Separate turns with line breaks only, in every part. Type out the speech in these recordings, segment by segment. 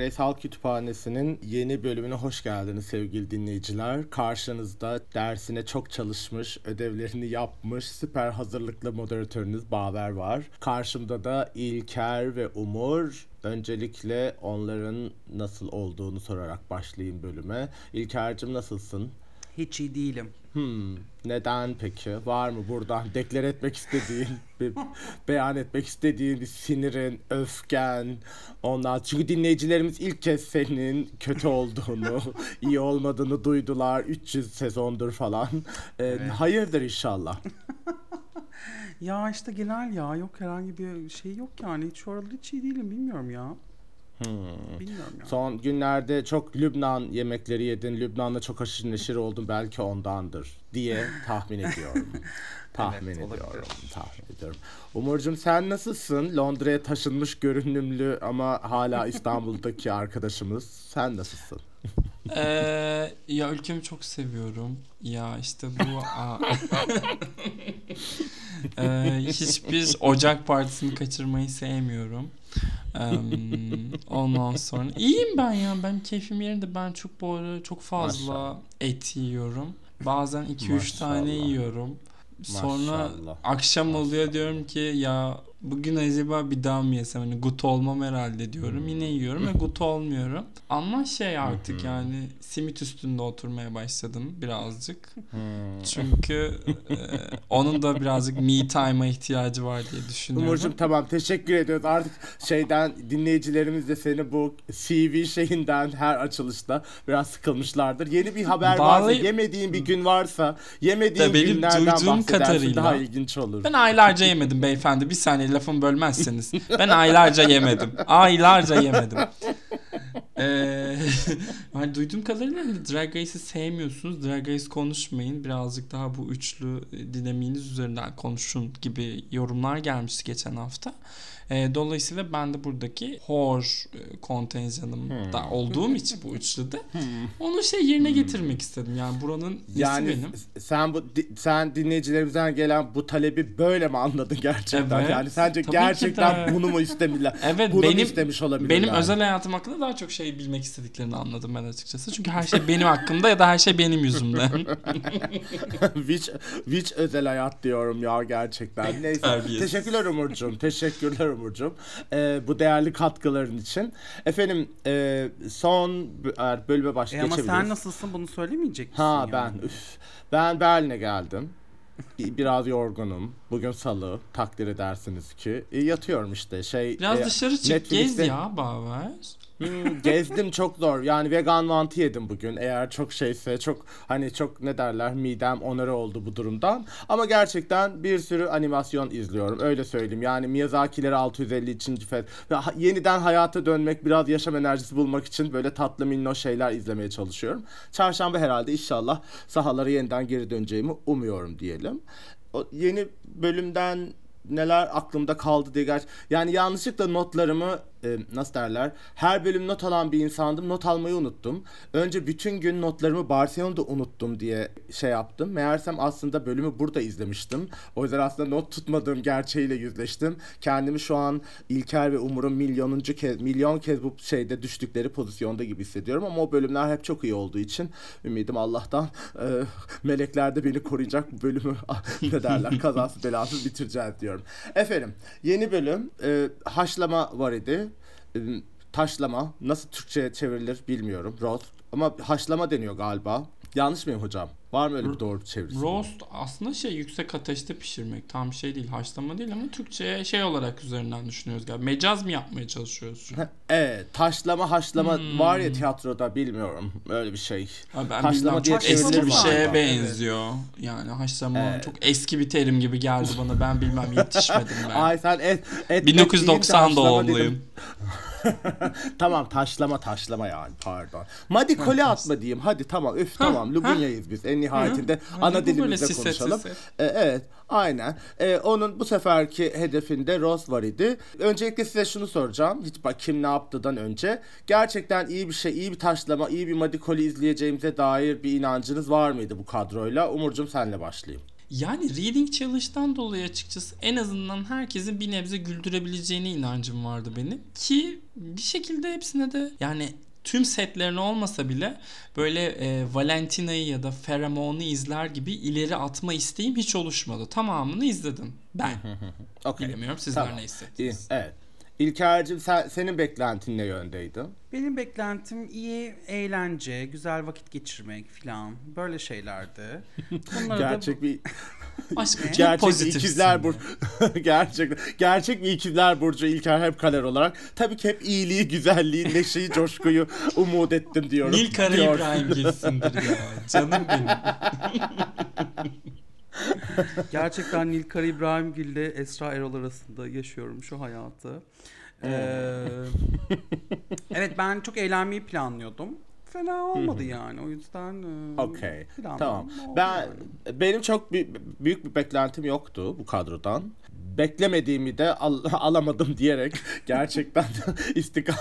Race Halk Kütüphanesi'nin yeni bölümüne hoş geldiniz sevgili dinleyiciler. Karşınızda dersine çok çalışmış, ödevlerini yapmış, süper hazırlıklı moderatörünüz Baver var. Karşımda da İlker ve Umur. Öncelikle onların nasıl olduğunu sorarak başlayayım bölüme. İlker'cim nasılsın?
Hiç iyi değilim.
Hmm, neden peki? Var mı buradan deklar etmek istediğin, bir beyan etmek istediğin bir sinirin, öfken, ondan çünkü dinleyicilerimiz ilk kez senin kötü olduğunu, iyi olmadığını duydular 300 sezondur falan. Ee, Hayırdır inşallah.
Ya işte genel ya yok herhangi bir şey yok yani. Hiç şu aralar hiç iyi değilim bilmiyorum ya. Bilmiyorum ya.
Son günlerde çok Lübnan yemekleri yedin, Lübnan'da çok aşırı neşir oldun belki ondandır diye tahmin ediyorum. tahmin
Evet,
ediyorum,
olabilir.
tahmin ediyorum. Umurcuğum sen nasılsın? Londra'ya taşınmış görünümlü ama hala İstanbul'daki arkadaşımız. Sen nasılsın?
Ee, ya ülkemi çok seviyorum. Ya işte bu Ee, hiçbir Ocak partisini kaçırmayı sevmiyorum. Ee, ondan sonra iyiyim ben ya. Ben keyfim yerinde. Ben çok bu ara çok fazla
Maşallah.
et yiyorum. Bazen 2-3 tane yiyorum. Sonra
Maşallah.
akşam oluyor
Maşallah.
diyorum ki ya bugün acaba bir daha mı yesem hani gut olmam herhalde diyorum. Yine yiyorum ve gut olmuyorum. Ama şey artık yani simit üstünde oturmaya başladım birazcık.
Hmm.
Çünkü e, onun da birazcık me time'a ihtiyacı var diye düşünüyorum.
Umurcuğum tamam teşekkür ediyoruz. Artık şeyden dinleyicilerimiz de seni bu CV şeyinden her açılışta biraz sıkılmışlardır. Yeni bir haber varsa,
Vallahi-
yemediğin bir gün varsa, yemediğin günlerden bahsedersin
kadarıyla-
daha ilginç olur.
Ben aylarca yemedim beyefendi. Bir saniye lafımı bölmezseniz. Ben aylarca yemedim. Aylarca yemedim. Ee, hani duyduğum kadarıyla hani Drag Race'i sevmiyorsunuz. Drag Race konuşmayın. Birazcık daha bu üçlü dinamiğiniz üzerinden konuşun gibi yorumlar gelmişti geçen hafta. Ee, dolayısıyla ben de buradaki hor e, kontenjanımda olduğum için bu üçlüde onu şey yerine getirmek istedim. Yani buranın
Yani
benim?
sen bu di- sen dinleyicilerimizden gelen bu talebi böyle mi anladın gerçekten?
Evet,
yani sence gerçekten
de.
bunu mu istemişler?
Evet
bunu
benim
istemiş olabilirler?
benim özel hayatım hakkında daha çok şey bilmek istediklerini anladım ben açıkçası. Çünkü her şey benim hakkımda ya da her şey benim yüzümden.
which, which özel hayat diyorum ya gerçekten. Neyse.
Terbiyesiz.
Teşekkürler Umurcuğum. Teşekkürler Umurcuğum. Ee, bu değerli katkıların için. Efendim e, son eğer bölüme baş
E ama
geçebiliriz.
sen nasılsın bunu söylemeyecek misin?
Ha
yani?
ben üf. Ben Berlin'e geldim. Bir- Biraz yorgunum. Bugün salı. Takdir edersiniz ki. E, yatıyorum işte. Şey
Biraz
e,
dışarı çık
Netflix'te-
gez ya Baver.
Hmm, gezdim çok zor. Yani vegan mantı yedim bugün. Eğer çok şeyse çok hani çok ne derler midem onarı oldu bu durumdan. Ama gerçekten bir sürü animasyon izliyorum. Öyle söyleyeyim. Yani Miyazaki'leri 652. Fed ve ha- yeniden hayata dönmek, biraz yaşam enerjisi bulmak için böyle tatlı minnoş şeyler izlemeye çalışıyorum. Çarşamba herhalde inşallah sahalara yeniden geri döneceğimi umuyorum diyelim. O yeni bölümden neler aklımda kaldı diye gerçi yani yanlışlıkla notlarımı e, nasıl derler? Her bölüm not alan bir insandım. Not almayı unuttum. Önce bütün gün notlarımı Barcelona'da unuttum diye şey yaptım. Meğersem aslında bölümü burada izlemiştim. O yüzden aslında not tutmadığım gerçeğiyle yüzleştim. Kendimi şu an İlker ve Umur'un milyonuncu kez milyon kez bu şeyde düştükleri pozisyonda gibi hissediyorum. Ama o bölümler hep çok iyi olduğu için ümidim Allah'tan e, melekler de beni koruyacak bu bölümü ne derler kazasız belasız bitireceğiz diyorum. Efendim yeni bölüm e, haşlama var idi. Taşlama nasıl Türkçe'ye çevrilir bilmiyorum. Roast ama haşlama deniyor galiba. Yanlış mıyım hocam? Var mı öyle bir doğru çevirisi?
Roast aslında şey yüksek ateşte pişirmek. Tam şey değil haşlama değil ama Türkçe'ye şey olarak üzerinden düşünüyoruz galiba. Mecaz mı yapmaya çalışıyoruz?
Evet, taşlama haşlama
Hmm.
var ya tiyatroda bilmiyorum. Öyle bir şey.
Ha, ben
Taşlama diye
çok eski bir şeye
acaba?
benziyor. Yani haşlama
Evet.
çok eski bir terim gibi geldi bana. Ben bilmem yetişmedim ben.
Ay sen et, et
1990
haşlama dedim.
doğumluyum.
tamam taşlama taşlama yani pardon. Madikole atma diyeyim. Hadi tamam üf tamam Lubunya'yız biz en nihayetinde
Hadi
ana
böyle
dilimizde konuşalım.
siset.
E, evet aynen. E, onun bu seferki hedefinde Ross var idi. Öncelikle size şunu soracağım. Hiç bak kim ne yaptıdan önce. Gerçekten iyi bir şey, iyi bir taşlama, iyi bir Madikole izleyeceğimize dair bir inancınız var mıydı bu kadroyla? Umurcum senle başlayayım.
Yani Reading Challenge'dan dolayı açıkçası en azından herkesin bir nebze güldürebileceğine inancım vardı benim. Ki bir şekilde hepsine de yani tüm setlerini olmasa bile böyle e, Valentina'yı ya da Pheromone'u izler gibi ileri atma isteğim hiç oluşmadı. Tamamını izledim ben.
Okey.
Bilmiyorum sizler
Tamam.
ne hissettiniz.
Evet. İlker'cim sen, senin beklentin ne yöndeydi?
Benim beklentim iyi eğlence, güzel vakit geçirmek falan böyle şeylerdi. Bunları
Gerçek bir
Aşkım
gerçek bir
pozitifsin
ikizler burcu gerçek gerçek bir ikizler burcu İlker hep kaler olarak tabii ki hep iyiliği, güzelliği, neşeyi, coşkuyu umut ettim diyorum.
Nil Kara
Diyor.
İbrahim gitsindir ya. Canım benim.
gerçekten Nilkar İbrahimgil ile Esra Erol arasında yaşıyorum şu hayatı. Ee, evet ben çok eğlenmeyi planlıyordum. Fena olmadı yani o yüzden e,
Okey. Tamam. Ben
yani.
benim çok büyük, büyük bir beklentim yoktu bu kadrodan. Beklemediğimi de al- alamadım diyerek gerçekten istikam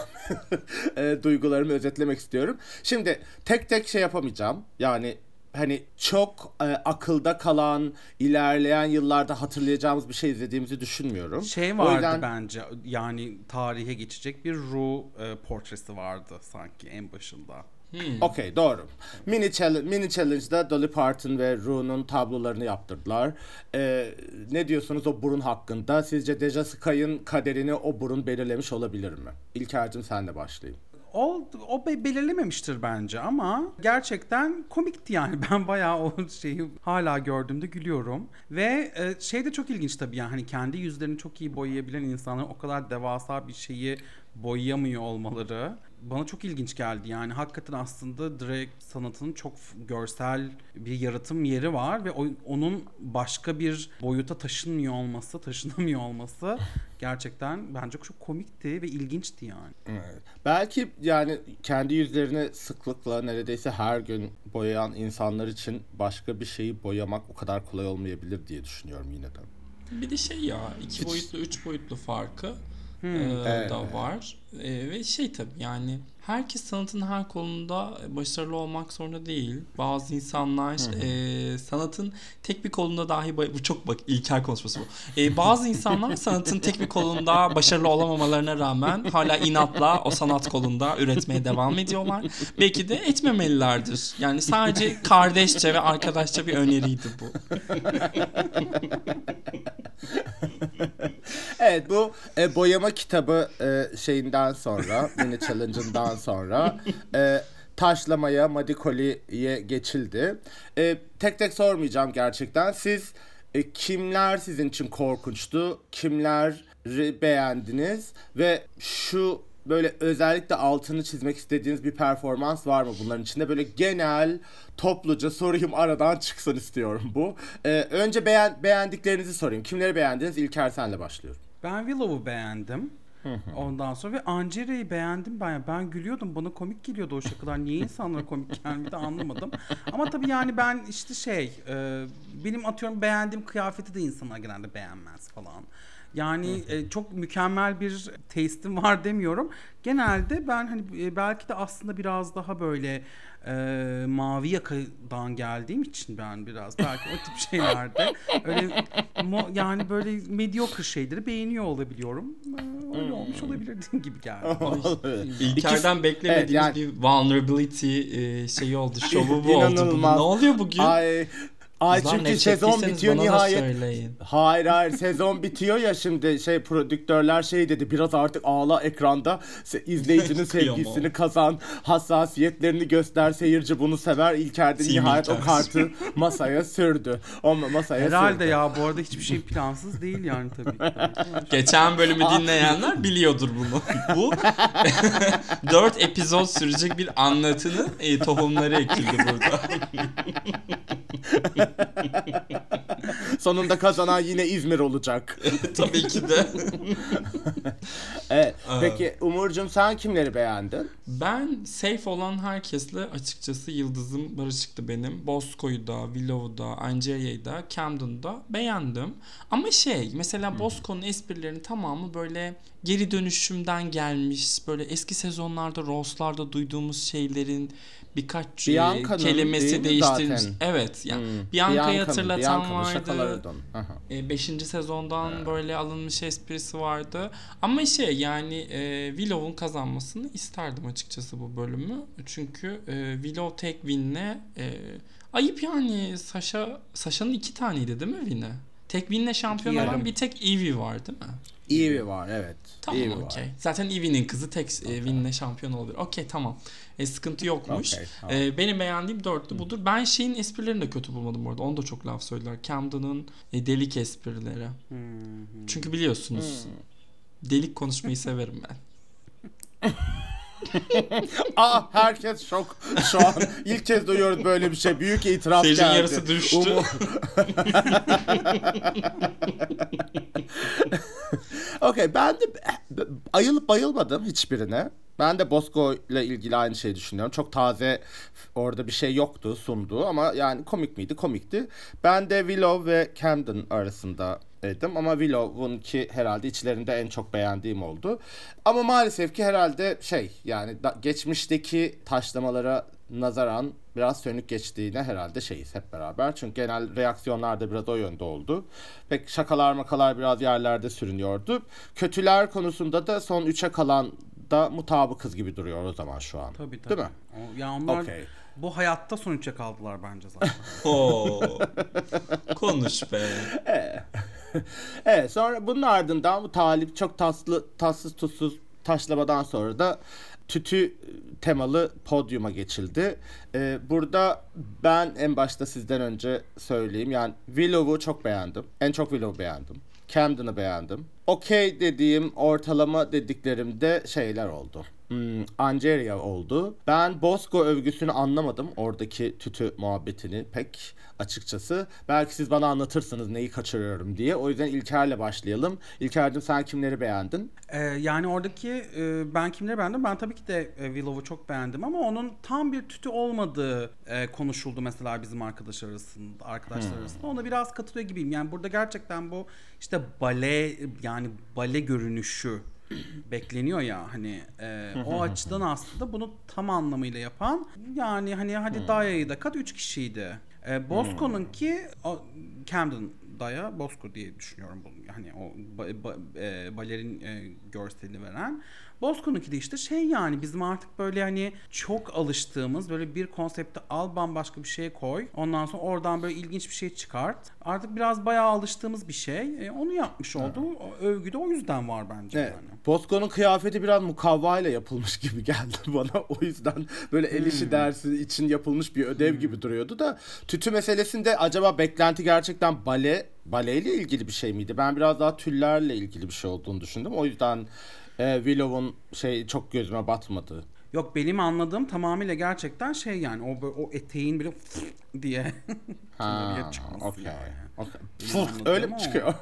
e, duygularımı özetlemek istiyorum. Şimdi tek tek şey yapamayacağım. Yani hani çok e, akılda kalan, ilerleyen yıllarda hatırlayacağımız bir şey izlediğimizi düşünmüyorum.
Şey
O
vardı
yüzden-
bence yani tarihe geçecek bir Ru e, portresi vardı sanki en başında.
Okey doğru. Mini challenge, mini challenge'da Dolly Parton ve Rue'nun tablolarını yaptırdılar. Ee, ne diyorsunuz o burun hakkında? Sizce Deja Sky'ın kaderini o burun belirlemiş olabilir mi? İlker'cim senle başlayayım.
O, o be- belirlememiştir bence ama gerçekten komikti yani. Ben bayağı o şeyi hala gördüğümde gülüyorum. Ve e, şey de çok ilginç tabii yani hani kendi yüzlerini çok iyi boyayabilen insanlar o kadar devasa bir şeyi boyayamıyor olmaları bana çok ilginç geldi. Yani hakikaten aslında drag sanatının çok görsel bir yaratım yeri var ve o- onun başka bir boyuta taşınmıyor olması, taşınamıyor olması gerçekten bence çok komikti ve ilginçti yani.
Evet. Belki yani kendi yüzlerini sıklıkla neredeyse her gün boyayan insanlar için başka bir şeyi boyamak o kadar kolay olmayabilir diye düşünüyorum yine de.
Bir de şey ya iki boyutlu üç boyutlu farkı e,
Evet.
da var E, ve şey tabii yani herkes sanatın her kolunda başarılı olmak zorunda değil. Bazı insanlar e, sanatın tek bir kolunda dahi bu çok bak ilkel konuşması bu. E, bazı insanlar sanatın tek bir kolunda başarılı olamamalarına rağmen hala inatla o sanat kolunda üretmeye devam ediyorlar. Belki de etmemelilerdir. Yani sadece kardeşçe ve arkadaşça bir öneriydi bu.
Evet bu e, boyama kitabı e, şeyinden sonra mini challenge'ından sonra e, taşlamaya Madikoli'ye geçildi. E, tek tek sormayacağım gerçekten. Siz e, kimler sizin için korkunçtu? Kimleri beğendiniz? Ve şu böyle özellikle altını çizmek istediğiniz bir performans var mı bunların içinde? Böyle genel topluca sorayım aradan çıksın istiyorum bu. E, önce beğen, beğendiklerinizi sorayım. Kimleri beğendiniz? İlker senle başlıyorum.
Ben Willow'u beğendim. Ondan sonra ve Angere'yi beğendim ben. Ben gülüyordum. Bana komik geliyordu o şakalar. Niye insanlara komik gelmedi anlamadım. Ama tabii yani ben işte şey e, benim atıyorum beğendiğim kıyafeti de insanlar genelde beğenmez falan. Yani e, çok mükemmel bir taste'im var demiyorum. Genelde ben hani e, belki de aslında biraz daha böyle e, mavi yakadan geldiğim için ben biraz belki o tip şeylerde öyle mo- yani böyle mediocre şeyleri beğeniyor olabiliyorum. E, öyle olmuş olabilir gibi geldi.
İlker'den beklemediğimiz
Evet, yani-
bir vulnerability e, şeyi oldu. Şovu bu oldu.
İnanılmaz.
Ne oluyor bugün?
Ay, ay
Kızlar,
çünkü sezon bitiyor nihayet. Hayır hayır sezon bitiyor ya şimdi şey prodüktörler şey dedi biraz artık ağla ekranda izleyicinin sevgisini kazan hassasiyetlerini göster seyirci bunu sever İlker de
Team
nihayet o kartı masaya sürdü. O ma- masaya
Herhalde
sürdü.
ya bu arada hiçbir şey plansız değil yani tabii. ki.
Geçen bölümü dinleyenler biliyordur bunu. Bu 4 epizod sürecek bir anlatının e, tohumları ekildi burada.
Sonunda kazanan yine İzmir olacak.
Tabii ki de.
Evet. Peki Umurcuğum sen kimleri beğendin?
Ben safe olan herkesle açıkçası yıldızım barışıktı benim. Bosco'yu da, Willow'u da, Angelia'yı da, Camden'ı da beğendim. Ama şey mesela Bosco'nun esprilerinin tamamı böyle geri dönüşümden gelmiş. Böyle eski sezonlarda Rose'larda duyduğumuz şeylerin birkaç
Bianca'nın
kelimesi değiştirilmiş.
zaten?
Evet. Yani
Hmm.
Bianca'yı
Bianca'nın,
hatırlatan
Bianca'nın
vardı.
Aha.
5. sezondan böyle alınmış esprisi vardı. Ama şey yani e, Willow'un kazanmasını isterdim açıkçası bu bölümü. Çünkü e, Willow tek win'le e, ayıp yani Sasha Sasha'nın iki taneydi değil mi win'i? Tek win'le şampiyon
İki
olan
yarım.
bir tek Evie var değil mi?
Evie var evet.
Tamam okey. Zaten Evie'nin kızı tek e, win'le şampiyon olabilir. Okey tamam. E, sıkıntı yokmuş.
Okey, tamam.
E, benim beğendiğim dörtlü budur. Ben şeyin esprilerini de kötü bulmadım bu arada. Onu da çok laf söylediler. Camden'ın e, delik esprileri. Çünkü biliyorsunuz delik konuşmayı severim ben.
Aa herkes şok şu an. İlk kez duyuyoruz böyle bir şey. Büyük itiraf
Seyircinin
geldi.
yarısı düştü.
Umur- Okey ben de ayılıp bayılmadım hiçbirine. Ben de Bosco ile ilgili aynı şeyi düşünüyorum. Çok taze orada bir şey yoktu sunduğu ama yani komik miydi? Komikti. Ben de Willow ve Camden arasında dedim ama Willow'un ki herhalde içlerinde en çok beğendiğim oldu. Ama maalesef ki herhalde şey yani da- geçmişteki taşlamalara nazaran biraz sönük geçtiğine herhalde şeyiz hep beraber. Çünkü genel reaksiyonlar da biraz o yönde oldu. Pek şakalar makalar biraz yerlerde sürünüyordu. Kötüler konusunda da son 3'e kalan da mutabıkız gibi duruyor o zaman şu an.
Tabii tabii.
Değil mi?
O, ya onlar
Okey.
bu hayatta sonuçta kaldılar bence zaten.
Oo. Konuş be.
Evet sonra bunun ardından bu talip çok taslı tatsız tuzsuz taşlamadan sonra da tütü temalı podyuma geçildi. Ee, burada ben en başta sizden önce söyleyeyim. Yani Willow'u çok beğendim. En çok Willow'u beğendim. Camden'ı beğendim. Okey dediğim ortalama dediklerimde şeyler oldu. Hmm, Angeria oldu. Ben Bosco övgüsünü anlamadım. Oradaki tütü muhabbetini pek açıkçası. Belki siz bana anlatırsınız neyi kaçırıyorum diye. O yüzden İlker'le başlayalım. İlker'cim sen kimleri beğendin?
Ee, yani oradaki e, ben kimleri beğendim? Ben tabii ki de e, Willow'u çok beğendim ama onun tam bir tütü olmadığı e, konuşuldu mesela bizim arkadaşlar arasında, arkadaşlar arasında. Ona biraz katılıyor gibiyim. Yani burada gerçekten bu işte bale yani bale görünüşü bekleniyor ya hani e, o açıdan aslında bunu tam anlamıyla yapan yani hani hadi Daya'yı da kat 3 kişiydi. E, Bosco'nun ki o, Camden Daya Bosco diye düşünüyorum bunu. Hani o ba- ba- e, balerin e, görselini veren. Bosco'nunki de işte şey yani bizim artık böyle hani çok alıştığımız böyle bir konsepti al bambaşka bir şey koy. Ondan sonra oradan böyle ilginç bir şey çıkart. Artık biraz bayağı alıştığımız bir şey. E, onu yapmış oldu. O Övgü de o yüzden var bence
Evet.
yani.
Bosco'nun kıyafeti biraz mukavva ile yapılmış gibi geldi bana. O yüzden böyle el işi dersi için yapılmış bir ödev gibi duruyordu da tütü meselesinde acaba beklenti gerçekten bale baleyle ilgili bir şey miydi? Ben biraz daha tüllerle ilgili bir şey olduğunu düşündüm. O yüzden e, Willow'un şey çok gözüme batmadı.
Yok benim anladığım tamamıyla gerçekten şey yani o o eteğin böyle diye
Ha,
çıkması
okey.
yani. Anladığım
öyle mi çıkıyor?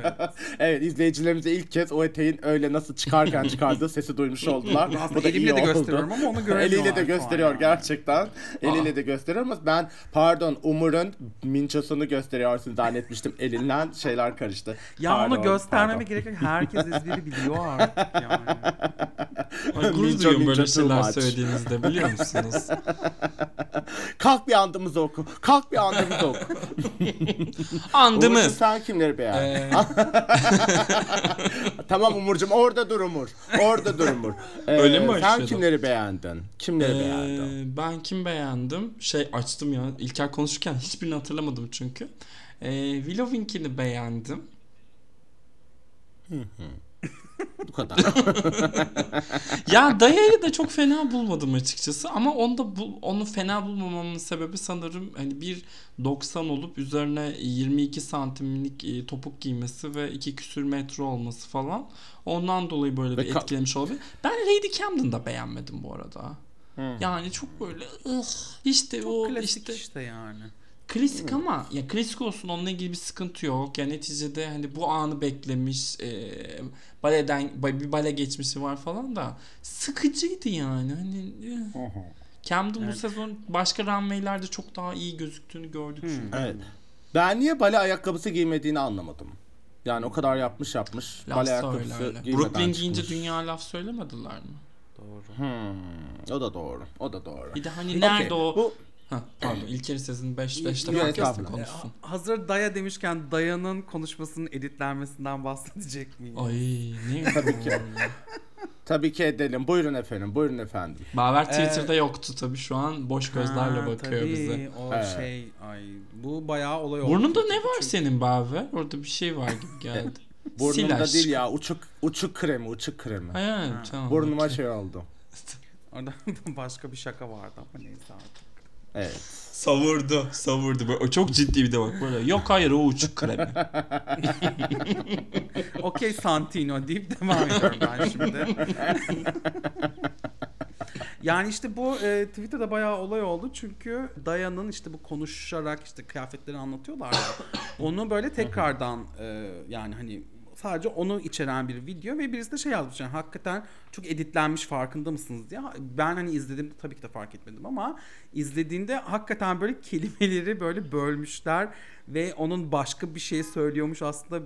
evet. izleyicilerimize ilk kez o eteğin öyle nasıl çıkarken çıkardığı sesi duymuş oldular. Bu da
elimle de
oldu.
gösteriyorum ama onu göremiyorlar
Eliyle de gösteriyor gerçekten. Eliyle de gösteriyor ama ben pardon Umur'un minçosunu gösteriyorsun zannetmiştim. Elinden şeyler karıştı.
Ya
Pardon,
onu göstermeme gerek yok. Herkes ezberi biliyor artık yani.
Ay, gurur duyuyorum böyle şeyler
much.
söylediğinizde biliyor musunuz?
Kalk bir andımızı oku. Kalk bir andımızı oku. Umurcuğum
Andımız.
sen kimleri beğendin?
Ee,
Tamam Umurcuğum orada dur Umur. Orada dur Umur. Ee,
Öyle mi
Sen
başladı?
kimleri beğendin? Kimleri beğendin?
Ee, ben kim beğendim? Şey açtım ya. İlker konuşurken hiçbirini hatırlamadım çünkü. Ee, Willow'inkini beğendim.
Bu kadar.
Ya Daya'yı da çok fena bulmadım açıkçası ama onda bu, onu fena bulmamamın sebebi sanırım hani bir 90 olup üzerine 22 santimlik e, topuk giymesi ve 2 küsür metre olması falan. Ondan dolayı böyle
Ve
bir etkilemiş olabilir. Ben Lady Camden'ı da beğenmedim bu arada. Yani çok böyle ıh, işte o
Klasik
işte
işte yani.
Klasik ama ya klasik olsun onunla ilgili bir sıkıntı yok. Ya neticede hani bu anı beklemiş, e, baleden ba- bir bale geçmişi var falan da sıkıcıydı yani. Hani eh. Camden bu sezon başka runway'lerde çok daha iyi gözüktüğünü gördük çünkü.
Evet. Ben niye bale ayakkabısı giymediğini anlamadım. Yani o kadar yapmış yapmış.
Laf
bale ayakkabısı
öyle.
giymeden
Brooklyn giyince
çıkmış.
dünya laf söylemediler mi?
Doğru.
Hmm, o da doğru. O da doğru.
Bir de hani
Okey,
nerede o...
Bu
Ha, pardon İlker Sezin 5 5
Yok,
defa
estağfurullah.
konuşsun.
Hazır Daya demişken Daya'nın konuşmasının editlenmesinden bahsedecek miyim?
Ay ne
Tabii ki. Tabii ki edelim. Buyurun efendim. Buyurun efendim.
Baver Twitter'da yoktu tabii şu an boş gözlerle
Ha,
bakıyor
tabii,
bize.
O
Evet.
şey ay bu bayağı olay oldu.
Burnunda ne var
Çünkü-
senin Baver? Orada bir şey var gibi geldi.
Burnumda
aşkım.
değil ya. Uçuk uçuk kremi, uçuk kremi.
Ha, yani, tamam.
Burnuma
okey.
şey oldu.
Orada başka bir şaka vardı ama neyse artık.
Evet.
Savurdu, savurdu. Böyle, o çok ciddi bir de bak böyle. Yok hayır o uçuk kremi.
Okey Santino deyip devam ediyorum ben şimdi. yani işte bu e, Twitter'da bayağı olay oldu çünkü Daya'nın işte bu konuşarak işte kıyafetleri anlatıyorlar ya. onu böyle tekrardan e, yani hani sadece onu içeren bir video ve birisi de şey yazmış yani hakikaten çok editlenmiş farkında mısınız diye. Ben hani izlediğimde tabii ki de fark etmedim ama izlediğinde hakikaten böyle kelimeleri böyle bölmüşler ve onun başka bir şey söylüyormuş aslında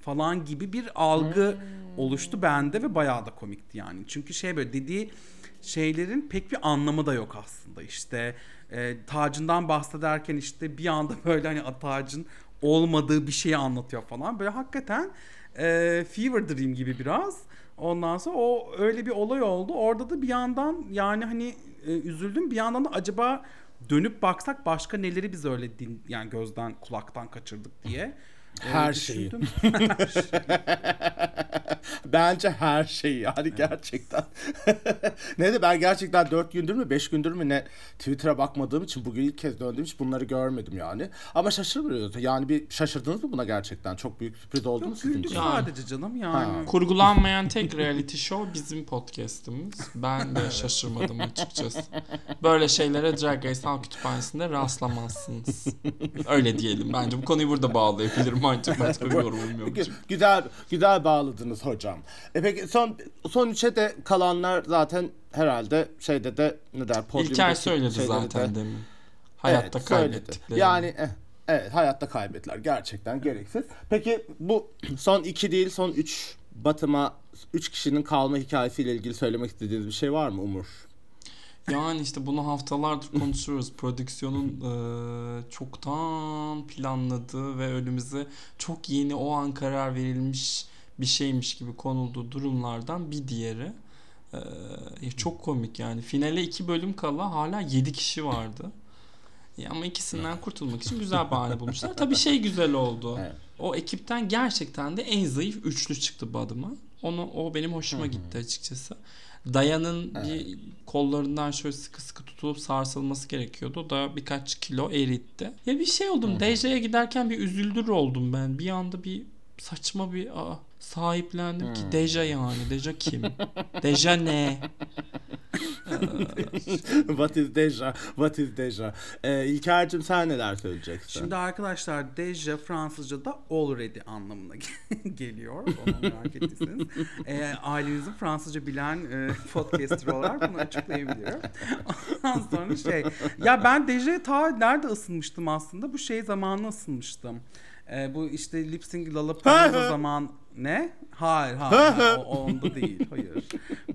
falan gibi bir algı oluştu bende ve bayağı da komikti yani. Çünkü şey böyle dediği şeylerin pek bir anlamı da yok aslında işte e, tacından bahsederken işte bir anda böyle hani tacın olmadığı bir şeyi anlatıyor falan böyle hakikaten e, Fever Dream gibi biraz. Ondan sonra o öyle bir olay oldu. Orada da bir yandan yani hani e, üzüldüm. Bir yandan da acaba dönüp baksak başka neleri biz öyle din, yani gözden kulaktan kaçırdık diye
Her şeyi. Bence her şey yani gerçekten. ne de ben gerçekten 4 gündür mü 5 gündür mü ne Twitter'a bakmadığım için bugün ilk kez döndüğüm için bunları görmedim yani. Ama şaşırmıyoruz. Yani bir şaşırdınız mı buna gerçekten? Çok büyük sürpriz oldu mu sizin
güldük
için?
sadece canım yani.
Kurgulanmayan tek reality show bizim podcast'imiz. Ben de şaşırmadım açıkçası. Böyle şeylere Drag Race Halk Kütüphanesi'nde rastlamazsınız. Öyle diyelim bence. Bu konuyu burada bağlayabilirim artık. Başka bir yorumum yok.
Güzel güzel bağladınız hocam. E peki son son üçe de kalanlar zaten herhalde şeyde de ne der
İlker söyledi zaten
de-
demin. Hayatta
Evet,
kaybettikleri.
Yani eh, evet hayatta kaybettiler gerçekten gereksiz. Peki bu son iki değil son üç batıma üç kişinin kalma hikayesiyle ilgili söylemek istediğiniz bir şey var mı Umur?
Yani işte bunu haftalardır konuşuyoruz. Prodüksiyonun eee, çoktan planladığı ve önümüze çok yeni o an karar verilmiş bir şeymiş gibi konulduğu durumlardan bir diğeri. Eee, çok komik yani. Finale iki bölüm kala hala yedi kişi vardı. Ya ama ikisinden kurtulmak için güzel bahane bulmuşlar. Tabii şey güzel oldu.
Evet.
O ekipten gerçekten de en zayıf üçlü çıktı bu adıma. Onu o benim hoşuma gitti açıkçası. Dayan'ın bir kollarından şöyle sıkı sıkı tutulup sarsılması gerekiyordu. O da birkaç kilo eritti. Ya bir şey oldum. Deja's giderken bir üzüldür oldum ben. Bir anda bir saçma bir aa, sahiplendim ki Deja yani. Deja kim? Deja ne?
What is Deja? What is Deja? Ee, İlker'cim sen neler söyleyeceksin?
Şimdi arkadaşlar deja Fransızca'da already anlamına geliyor. Onu merak ettiyseniz. Ee, ailenizin Fransızca bilen e, podcaster olarak bunu açıklayabiliyorum. Ondan sonra şey. Ya ben deja ta nerede ısınmıştım aslında? Bu şey zamanı ısınmıştım. Ee, bu işte lip sync Lollapalooza zaman ne? Hayır hayır, hayır o, o onda değil hayır.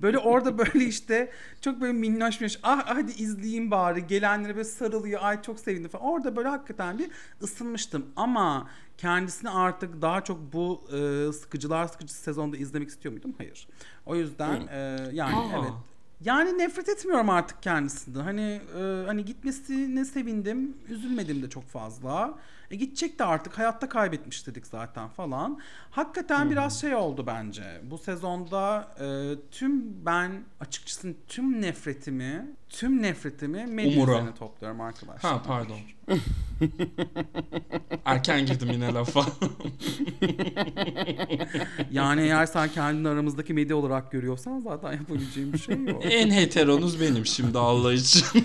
Böyle orada böyle işte çok böyle minnoş minnoş ah hadi izleyeyim bari gelenlere böyle sarılıyor ay çok sevindim falan. Orada böyle hakikaten bir ısınmıştım ama kendisini artık daha çok bu e, sıkıcılar sıkıcısı sezonda izlemek istiyor muydum? Hayır. O yüzden e, yani
Aa.
evet yani nefret etmiyorum artık kendisinden. Hani e, hani gitmesine sevindim, üzülmedim de çok fazla. E gidecek de artık hayatta kaybetmiş dedik zaten falan. Hakikaten biraz şey oldu bence. Bu sezonda e, tüm ben açıkçası tüm nefretimi, tüm nefretimi medya üzerine topluyorum arkadaşlar.
Ha pardon. Erken girdim yine lafa.
Yani eğer sen kendini aramızdaki medya olarak görüyorsan zaten yapabileceğim bir şey yok.
en heteronuz benim şimdi Allah için.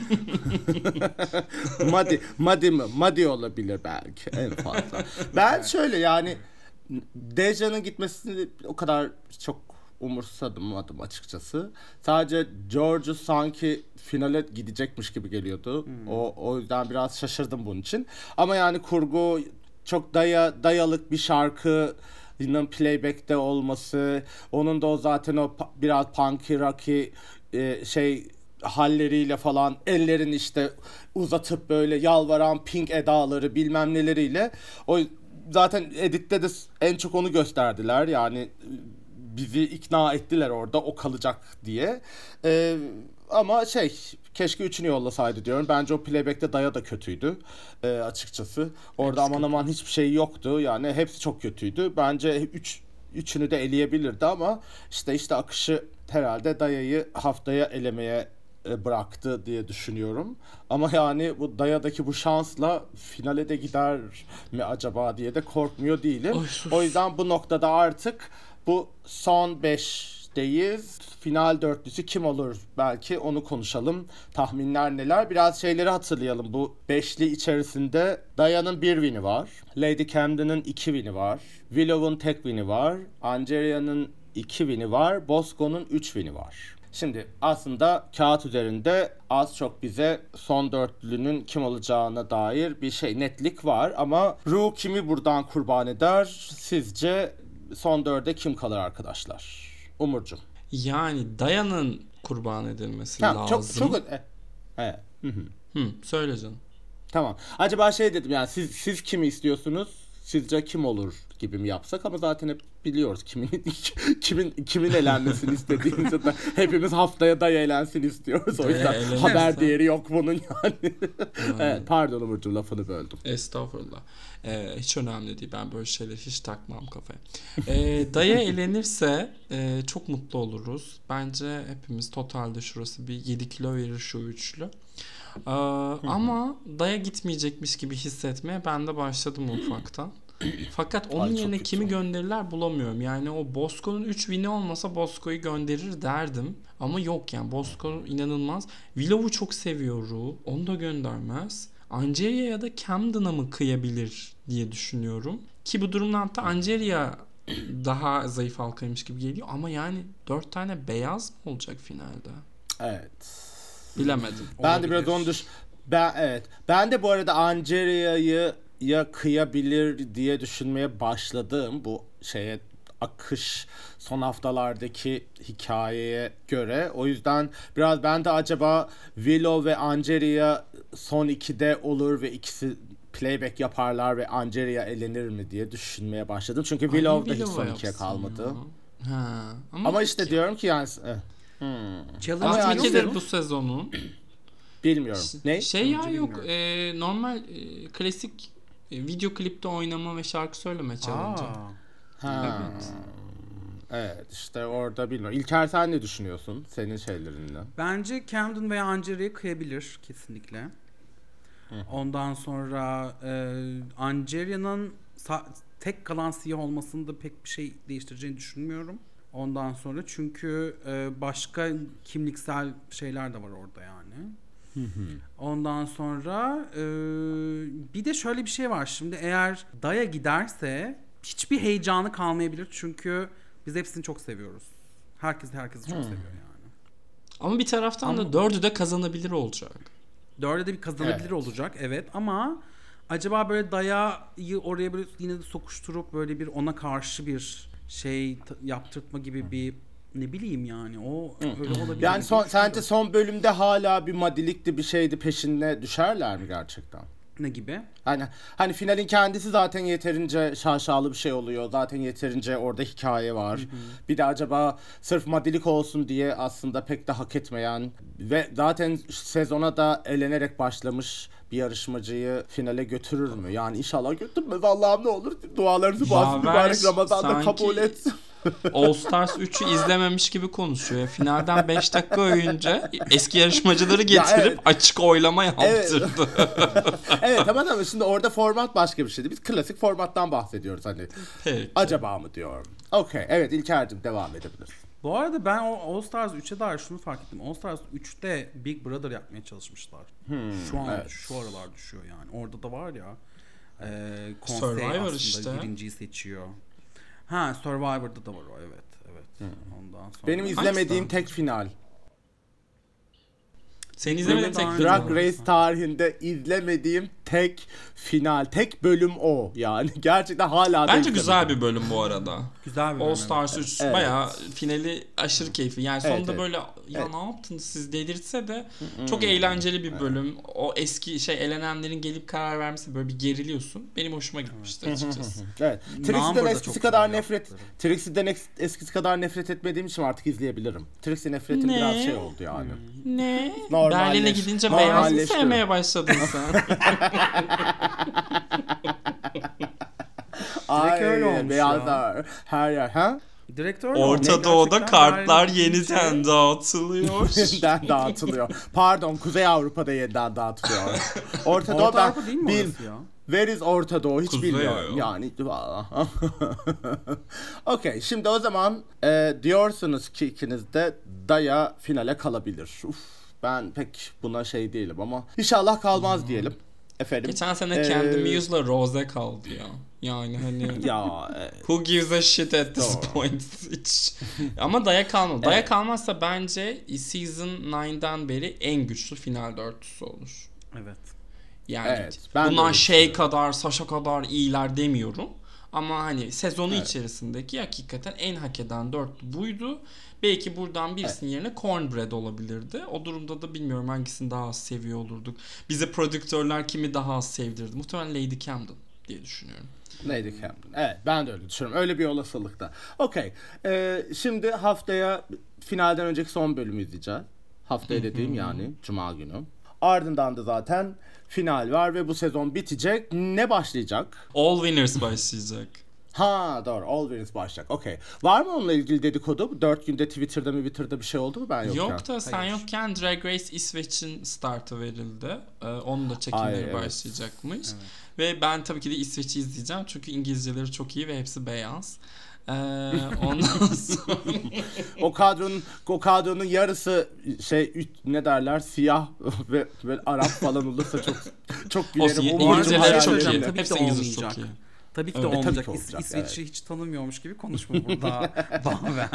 Madi, Madi mi? Madi olabilir belki en fazla. Ben şöyle yani Deja'nın gitmesini o kadar çok umursamadım açıkçası. Sadece George'u sanki finale gidecekmiş gibi geliyordu. O o yüzden biraz şaşırdım bunun için. Ama yani kurgu çok daya dayalık bir şarkı yine playback'te olması, onun da o zaten o biraz punky rocky e, şey halleriyle falan ellerin işte uzatıp böyle yalvaran pink edaları bilmem neleriyle. O zaten editte de en çok onu gösterdiler. Yani bizi ikna ettiler orada o kalacak diye. Ee, ama şey keşke üçünü yollasaydı diyorum. Bence o playback'te Daya da kötüydü ee, açıkçası. Orada aman aman hiçbir şey yoktu. Yani hepsi çok kötüydü. Bence üç üçünü de eleyebilirdi ama işte işte akışı herhalde Daya'yı haftaya elemeye e, bıraktı diye düşünüyorum. Ama yani bu Daya'daki bu şansla finale de gider mi acaba diye de korkmuyor değilim.
Sus.
o yüzden bu noktada artık bu son 5'teyiz. Final dörtlüsü kim olur belki onu konuşalım. Tahminler neler? Biraz şeyleri hatırlayalım. Bu beşli içerisinde Daya'nın bir win'i var. Lady Camden'ın iki win'i var. Willow'un tek win'i var. Angeria'nın iki win'i var. Bosco'nun üç win'i var. Şimdi aslında kağıt üzerinde az çok bize son dörtlünün kim olacağına dair bir şey netlik var ama Ru kimi buradan kurban eder? Sizce son dörde kim kalır arkadaşlar? Umurcum.
yani Dayan'ın kurban edilmesi
Tamam, çok
lazım.
çok e, evet. Hı hı.
Hı, söyle canım.
Tamam. Acaba şey dedim yani siz siz kimi istiyorsunuz? Sizce kim olur gibi mi yapsak ama zaten hep biliyoruz kimin kimin kimin elenmesini istediğimizi de hepimiz haftaya da eğlensin istiyoruz. O yüzden
eğlenirse-
haber değeri yok bunun yani. evet, pardon Umurcuğum lafını böldüm.
Estağfurullah. Ee, hiç önemli değil. Ben böyle şeyleri hiç takmam kafaya. Ee, Daya elenirse e, çok mutlu oluruz. Bence hepimiz totalde şurası bir 7 kilo verir şu üçlü. Ee, ama Daya gitmeyecekmiş gibi hissetmeye ben de başladım ufaktan. Fakat onun
Ay,
yerine kimi gönderirler bulamıyorum. Yani o Bosco'nun 3 win'i olmasa Bosco'yu gönderir derdim. Ama yok yani Bosco inanılmaz. Willow'u çok seviyor Ru. Onu da göndermez. Angeria ya da Camden'a mı kıyabilir diye düşünüyorum. Ki bu durumda hatta Angeria daha zayıf halkaymış gibi geliyor. Ama yani 4 tane beyaz mı olacak finalde?
Evet.
Bilemedim.
Ben de biraz
Olabilir.
onu düş ben evet. Ben de bu arada Angeria'yı ya kıyabilir diye düşünmeye başladım bu şeye akış son haftalardaki hikayeye göre. O yüzden biraz ben de acaba Willow ve Angeria son 2'de olur ve ikisi playback yaparlar ve Angeria elenir mi diye düşünmeye başladım. Çünkü Willow da hiç son 2'ye
yapsın
kalmadı.
ya. Ha. Ama,
Ama işte diyorum ki yani eh,
Challenge
Ama yani bilmiyorum.
bu sezonun.
bilmiyorum. Ne?
Şey ya yok e, normal e, klasik video klipte oynama ve şarkı söyleme challenge.
Aa.
Ha. Evet işte orada bilmiyorum. İlker sen ne düşünüyorsun senin şeylerinden?
Bence Camden veya Angeria'yı kıyabilir kesinlikle. Ondan sonra e, Angeria'nın sa- tek kalan siyah olmasında pek bir şey değiştireceğini düşünmüyorum. Ondan sonra çünkü e, başka kimliksel şeyler de var orada yani. Ondan sonra e, bir de şöyle bir şey var şimdi eğer Daya giderse hiçbir heyecanı kalmayabilir çünkü biz hepsini çok seviyoruz. Herkes herkesi çok seviyor yani.
Ama bir taraftan da dördü de kazanabilir olacak.
Dörde de bir kazanabilir
Evet.
olacak evet ama acaba böyle dayayı oraya böyle yine de sokuşturup böyle bir ona karşı bir şey yaptırtma gibi bir ne bileyim yani o öyle olabilir.
Yani son, sence son bölümde hala bir madilikti bir şeydi peşinde düşerler mi gerçekten?
ne gibi?
Hani hani finalin kendisi zaten yeterince şaşalı bir şey oluyor. Zaten yeterince orada hikaye var. Bir de acaba sırf madilik olsun diye aslında pek de hak etmeyen ve zaten sezona da elenerek başlamış bir yarışmacıyı finale götürür mü? Yani inşallah götürmez Allah'ım ne olur dualarınızı bazı mübarek Ramazan'da
sanki-
kabul et.
All Stars 3'ü izlememiş gibi konuşuyor. ya. Finalden 5 dakika önce eski yarışmacıları getirip
evet.
açık oylama
Evet.
yaptırdı.
evet ama ama şimdi orada format başka bir şeydi. Biz klasik formattan bahsediyoruz hani.
Peki.
Acaba mı diyorum. Okey evet İlker'cim devam edebilirsin.
Bu arada ben o All Stars 3'e dair şunu fark ettim. All Stars 3'te Big Brother yapmaya çalışmışlar. şu an
evet.
şu aralar düşüyor yani. Orada da var ya. E, konsey
Survivor
aslında
işte.
birinciyi seçiyor. Ha Survivor'da da var o evet. Evet. Ondan sonra.
Benim izlemediğim
Hangisi?
tek final.
Sen izlemedin
Benim
tek film.
Drag Race tarihinde izlemediğim tek final, tek bölüm o. Yani gerçekten hala
Bence
izlemedim.
güzel bir bölüm bu arada.
Güzel bir
All
bölüm,
Stars 3
Evet.
bayağı finali aşırı keyifli. Yani sonunda
Evet, evet.
böyle ya
Evet.
ne yaptınız siz dedirtse de çok eğlenceli bir bölüm. O eski şey elenenlerin gelip karar vermesi böyle bir geriliyorsun. Benim hoşuma gitmişti açıkçası.
Evet. Trixie'den eskisi kadar nefret. Trixie'den eskisi kadar nefret etmediğim için artık izleyebilirim. Trixie nefretim
Ne?
biraz şey oldu yani.
ne?
Normalleş-
Berlin'e gidince beyaz mı sevmeye başladın sen?
Ay,
öyle olmuş
beyazlar her yer ha?
Direktör
Orta. Doğu'da kartlar yeniden
gidince-
dağıtılıyor.
yeniden dağıtılıyor. Pardon Kuzey Avrupa'da yeniden dağıtılıyor. Orta Doğu
Orta
ben bil-? Where is Orta Doğu hiç
Kuzey
bilmiyorum.
ya.
Yani Okey şimdi o zaman e, diyorsunuz ki ikiniz de Daya finale kalabilir. Uf, ben pek buna şey değilim ama inşallah kalmaz diyelim. Efendim.
Geçen sene
Ee,
Candy Muse'la Rose kaldı ya. Yani hani
ya e,
Who gives a shit at this
Doğru.
point hiç. Ama Daya kalmadı. Daya
Evet.
kalmazsa bence Season 9'dan beri en güçlü final dörtlüsü olur.
Evet.
Yani
Evet, öyle
şey kadar, Sasha kadar iyiler demiyorum. Ama hani sezonu içerisindeki hakikaten en hak eden dörtlü buydu. Belki buradan birisinin yerine Cornbread olabilirdi. O durumda da bilmiyorum hangisini daha az seviyor olurduk. Bize prodüktörler kimi daha az sevdirdi. Muhtemelen Lady Camden diye düşünüyorum.
Lady Camden. Evet ben de öyle düşünüyorum. Öyle bir olasılıkta. Okey. Ee, şimdi haftaya finalden önceki son bölümü izleyeceğiz. Haftaya dediğim yani Cuma günü. Ardından da zaten final var ve bu sezon bitecek. Ne başlayacak?
All Winners başlayacak.
Ha doğru. All Winners başlayacak. Okey. Var mı onunla ilgili dedikodu? 4 günde Twitter'da mı Twitter'da bir şey oldu mu ben yokken?
Yok da sen
Hayır.
yokken Drag Race İsveç'in startı verildi. Ee, onun da
Ay,
çekimleri
evet.
başlayacakmış. Ve ben tabii ki de İsveç'i izleyeceğim çünkü İngilizceleri çok iyi ve hepsi beyaz. Ee, ondan sonra
O kadronun o kadronun yarısı şey ne derler siyah ve, ve Arap falan olursa çok çok
Olsun,
gülerim.
İngilizceleri
Umarım
çok
hayal
iyi. Hepsi İngilizce çok iyi.
Tabii ki de
tabii
olmayacak.
ki
İs-
olacak,
İsveç'i
evet.
hiç tanımıyormuş gibi konuşma burada. Baver.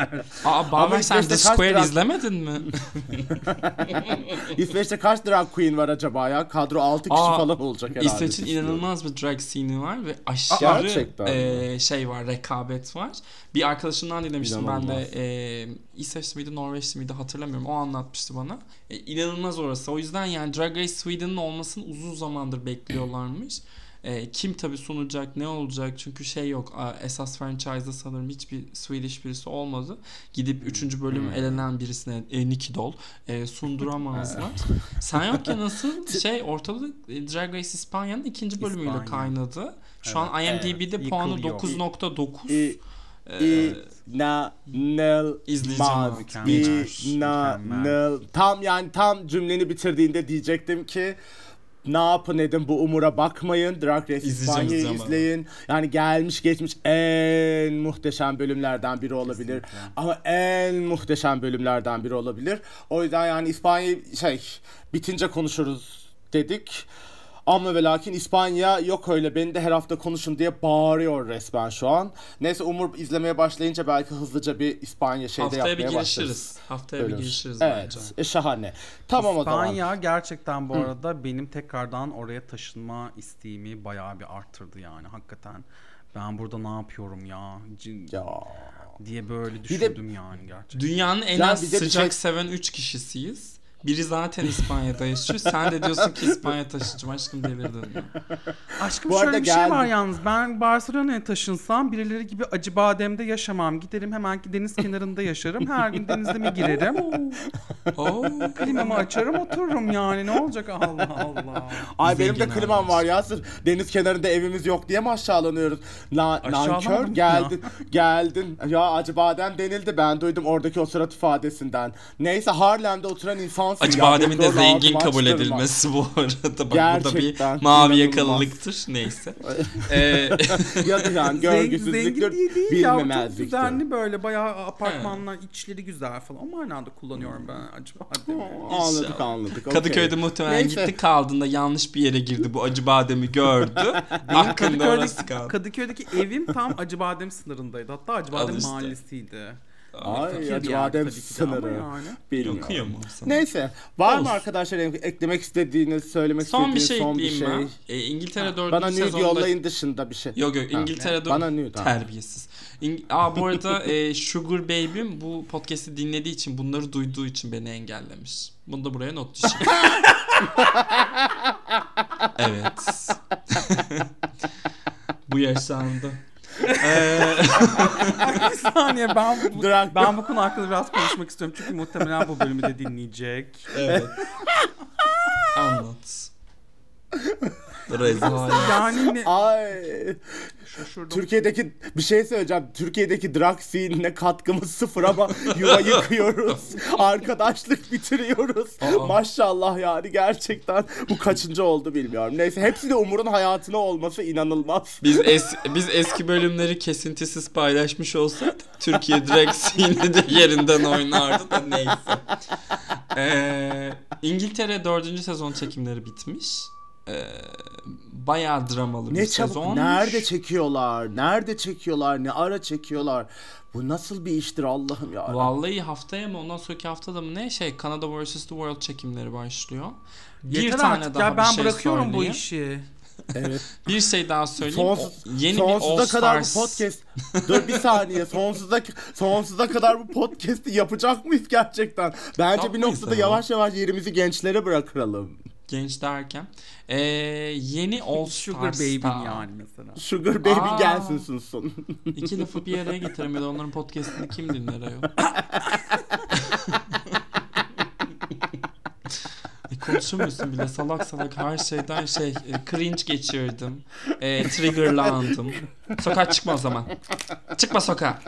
Aa Baver sen
kaç
Square
drag-
izlemedin mi?
İsveç'te kaç drag queen var acaba ya? Kadro 6 kişi
Aa,
falan olacak herhalde.
İsveç'in inanılmaz bir drag scene'i var ve aşırı
Gerçekten mi?
e, şey var, rekabet var. Bir arkadaşımdan dinlemiştim ben de.
İnanılmaz.
E, İsveçli miydi, Norveçli miydi hatırlamıyorum. O anlatmıştı bana. E, inanılmaz orası. O yüzden yani Drag Race Sweden'ın olmasını uzun zamandır bekliyorlarmış. E, kim tabii sunacak, ne olacak? Çünkü şey yok. Esas franchise'da sanırım hiçbir Swedish birisi olmadı. Gidip 3. bölüm
Hmm.
elenen birisine e, Nicky Doll e, sunduramazlar. Sen yokken nasıl şey ortalık e, Drag Race İspanya'nın ikinci bölümüyle
İspanya.
kaynadı. Şu an IMDb'de
Evet,
puanı
yıkılıyor.
9.9.
İ-
Ee,
İnanılmaz. İnanıl. Tam yani tam cümleni bitirdiğinde diyecektim ki ne yapın edin bu umura bakmayın. Drag Race İspanya'yı izleyin. Yani gelmiş geçmiş en muhteşem bölümlerden biri olabilir. Ama en muhteşem bölümlerden biri olabilir. O yüzden yani İspanya'yı şey bitince konuşuruz dedik. Ama ve lakin İspanya yok öyle beni de her hafta konuşun diye bağırıyor resmen şu an. Neyse Umur izlemeye başlayınca belki hızlıca bir İspanya şeyde
haftaya bir
yapmaya başlarız.
girişiriz. Haftaya bir
Bölüm.
girişiriz
Evet
bence.
e, şahane. Tamam o zaman.
İspanya gerçekten bu arada benim tekrardan oraya taşınma isteğimi bayağı bir arttırdı yani hakikaten. Ben burada ne yapıyorum ya, Cin-
Ya.
diye böyle
de-
düşündüm yani gerçekten.
Dünyanın en
Yani
az
bir
sıcak
şey-
seven 3 kişisiyiz. Biri zaten İspanya'da yaşıyor. Sen de diyorsun ki İspanya taşıyacağım. Aşkım delirdin?
Aşkım
Bu
şöyle bir şey var
geldim.
yalnız. Ben Barcelona'ya taşınsam birileri gibi acı bademde yaşamam. Giderim hemen deniz kenarında yaşarım. Her gün denizde mi girerim?
Oo.
Klimamı açarım otururum yani. Ne olacak Allah Allah.
Ay benim de klimam var ya sırf deniz kenarında evimiz yok diye mi aşağılanıyoruz? Na nankör
ya.
geldin geldin. Ya acı badem denildi ben duydum oradaki o surat ifadesinden. Neyse Harlem'de oturan insansın
Acı bademin de zengin kabul edilmesi bu arada. Bak burada bir
Gerçekten
mavi
inanılmaz.
yakalılıktır. Neyse. ee,
ya da yani
Zengin,
görgüsüzlüktür,
zengin değil değil ya. Bu Çok düzenli böyle bayağı apartmanlar içleri güzel falan. O manada kullanıyorum ben acı bademi.
Anladık anladık. okey.
Kadıköy'de muhtemelen
Neyse.
gitti kaldığında yanlış bir yere girdi bu acı bademi gördü. Aklında
Kadıköy'deki,
orası kaldı.
Kadıköy'deki evim tam Acıbadem sınırındaydı. Hatta Acıbadem
Al işte.
mahallesiydi.
Ay
Fakir bir
acı
yer
badem
tabii ki de ama
sınırı.
yani.
Bilmiyorum.
Okuyamam sana.
Neyse. Var
Olsun.
mı arkadaşlar eklemek istediğiniz, söylemek
Son bir
istediğiniz
şey
son bir
ekleyeyim
şey?
ben. Ee, İngiltere 4.
Bana nude
sezonda...
yollayın dışında bir şey.
Yok yok
Ha,
İngiltere 4.
Bana nude. ha.
Terbiyesiz. İng- Aa bu arada e, Sugar Baby'm bu podcast'i dinlediği için bunları duyduğu için beni engellemiş. Bunu da buraya not düşeyim. evet. bu yaşandı. Ee,
bir saniye ben bu,
Drag-
ben bu konu hakkında biraz konuşmak istiyorum. Çünkü muhtemelen bu bölümü de dinleyecek.
evet. Anlat. Rezalet.
Yani ne?
Ay.
Şaşırdım.
Türkiye'deki bir şey söyleyeceğim. Türkiye'deki drag scene'ine katkımız sıfır ama yuva yıkıyoruz. Arkadaşlık bitiriyoruz.
Aa.
Maşallah yani gerçekten bu kaçıncı oldu bilmiyorum. Neyse hepsi de Umur'un hayatına olması inanılmaz.
Biz es biz eski bölümleri kesintisiz paylaşmış olsaydık Türkiye direkt de yerinden oynardı da neyse. Ee, İngiltere 4. sezon çekimleri bitmiş. Ee, bayağı dramalı bir
Ne çabuk
sezon.
nerede çekiyorlar? Nerede çekiyorlar? Ne ara çekiyorlar? Bu nasıl bir iştir Allah'ım ya.
Vallahi haftaya mı ondan sonraki haftada mı ne şey Canada vs. The World çekimleri başlıyor. Bir
Yeter
tane
artık
daha
ya
bir
ben
şey
bırakıyorum bu
söyleyeyim.
işi.
Evet.
Bir şey daha söyleyeyim.
Sonsuz,
yeni bir
sonsuza
All
kadar bu podcast. Dur bir saniye. Sonsuza sonsuza kadar bu podcast'i yapacak mıyız gerçekten? Bence bir
Yapmayız
noktada
ama.
yavaş yavaş yerimizi gençlere bırakalım.
Genç derken. Ee, yeni All
Sugar. Baby'm yani mesela.
Sugar baby
Aa.
gelsin sunsun.
İki lafı bir araya getiremedi. Onların podcastini kim dinler ayol? E, konuşamıyorsun bile salak salak her şeyden şey e, cringe geçirdim. E, triggerlandım. Sokağa çıkma o zaman. Çıkma sokağa.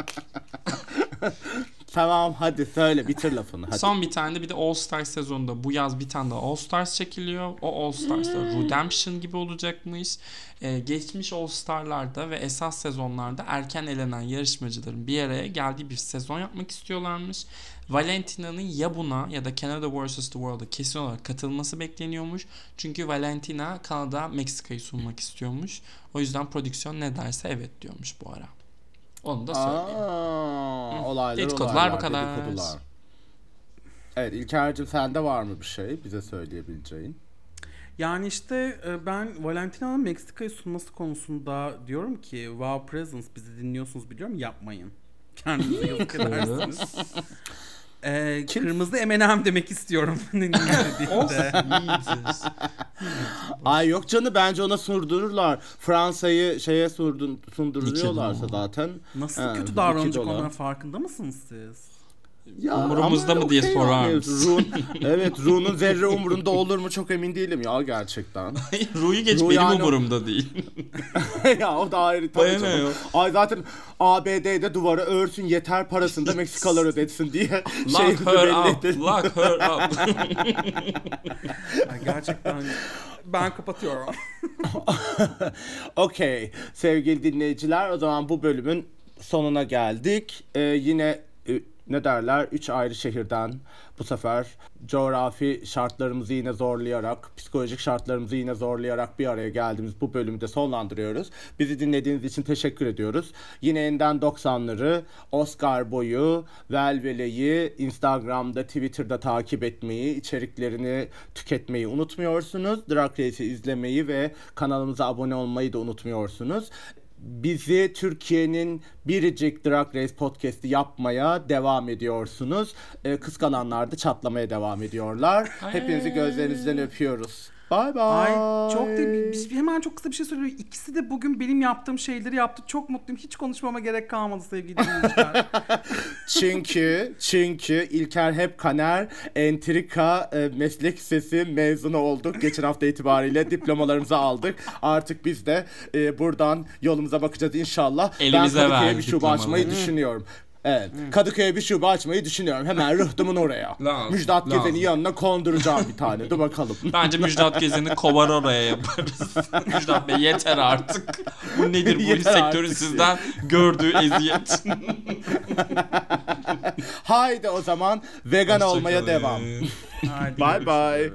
Tamam hadi söyle bitir lafını hadi.
Son bir tane de bir de All Stars sezonunda bu yaz bir tane daha All Stars çekiliyor. O All Stars'ta Redemption gibi olacakmış. Ee, geçmiş All Star'larda ve esas sezonlarda erken elenen yarışmacıların bir araya geldiği bir sezon yapmak istiyorlarmış. Valentina'nın ya buna ya da Canada vs. The World'a kesin olarak katılması bekleniyormuş. Çünkü Valentina Kanada Meksika'yı sunmak istiyormuş. O yüzden prodüksiyon ne derse evet diyormuş bu ara. Onu da söyleyeyim.
Aa, olaylar
Dedikodular
olaylar,
bu kadar.
dedikodular. Evet İlker'cim sende var mı bir şey bize söyleyebileceğin?
Yani işte e, ben Valentina'nın Meksika'yı sunması konusunda diyorum ki Wow Presence bizi dinliyorsunuz biliyorum yapmayın. Kendinize yazık edersiniz. Ee,
Kim?
kırmızı M&M demek istiyorum dinlediğimde.
Ay yok canı bence ona sundururlar. Fransa'yı şeye surdun, sunduruyorlarsa zaten.
Nasıl
Ha,
kötü davranacak onlara farkında mısınız siz?
Ya,
Umurumuzda mı diye
okey
sorar
yani.
mısın?
Run, evet Run'un zerre umurunda olur mu çok emin değilim ya gerçekten.
Ru'yu geç
Ru
benim
yani-
umurumda değil.
ya o da ayrı tabii canım. Ay zaten ABD'de duvara örsün yeter parasını da Meksikalılar ödetsin diye
Lock
şeyimizi
her up. Lock her up.
Gerçekten ben kapatıyorum.
Okey sevgili dinleyiciler o zaman bu bölümün sonuna geldik. Ee, yine ne derler 3 ayrı şehirden bu sefer coğrafi şartlarımızı yine zorlayarak, psikolojik şartlarımızı yine zorlayarak bir araya geldiğimiz bu bölümü de sonlandırıyoruz. Bizi dinlediğiniz için teşekkür ediyoruz. Yine enden 90'ları, Oscar boyu, Velvele'yi Instagram'da, Twitter'da takip etmeyi, içeriklerini tüketmeyi unutmuyorsunuz. Drag Race'i izlemeyi ve kanalımıza abone olmayı da unutmuyorsunuz. Bizi Türkiye'nin biricik Drag Race podcast'i yapmaya devam ediyorsunuz. Ee, kıskananlar da çatlamaya devam ediyorlar. Hepinizi gözlerinizden öpüyoruz. Bye bye.
Ay çok da biz hemen çok kısa bir şey söylüyorum. İkisi de bugün benim yaptığım şeyleri yaptı. Çok mutluyum. Hiç konuşmama gerek kalmadı sevgili dinleyiciler.
Çünkü çünkü İlker hep Kaner entrika e, meslek lisesi mezunu olduk. Geçen hafta itibariyle diplomalarımızı aldık. Artık biz de e, buradan yolumuza bakacağız inşallah.
Elimize
ben Kadıköy'e bir şube açmayı düşünüyorum. Evet. Kadıköy'e bir şube açmayı düşünüyorum. Hemen rıhtımın oraya.
Lazım,
Müjdat
lazım.
Gezen'in yanına konduracağım bir tane. Dur bakalım.
Bence Müjdat Gezen'i kovar oraya yaparız. Müjdat Bey yeter artık. Bu nedir bu
Yeter
sektörün
artık
sizden gördüğü eziyet.
Haydi o zaman vegan
Hoşça
olmaya
kalın.
devam.
Haydi
Bye bye.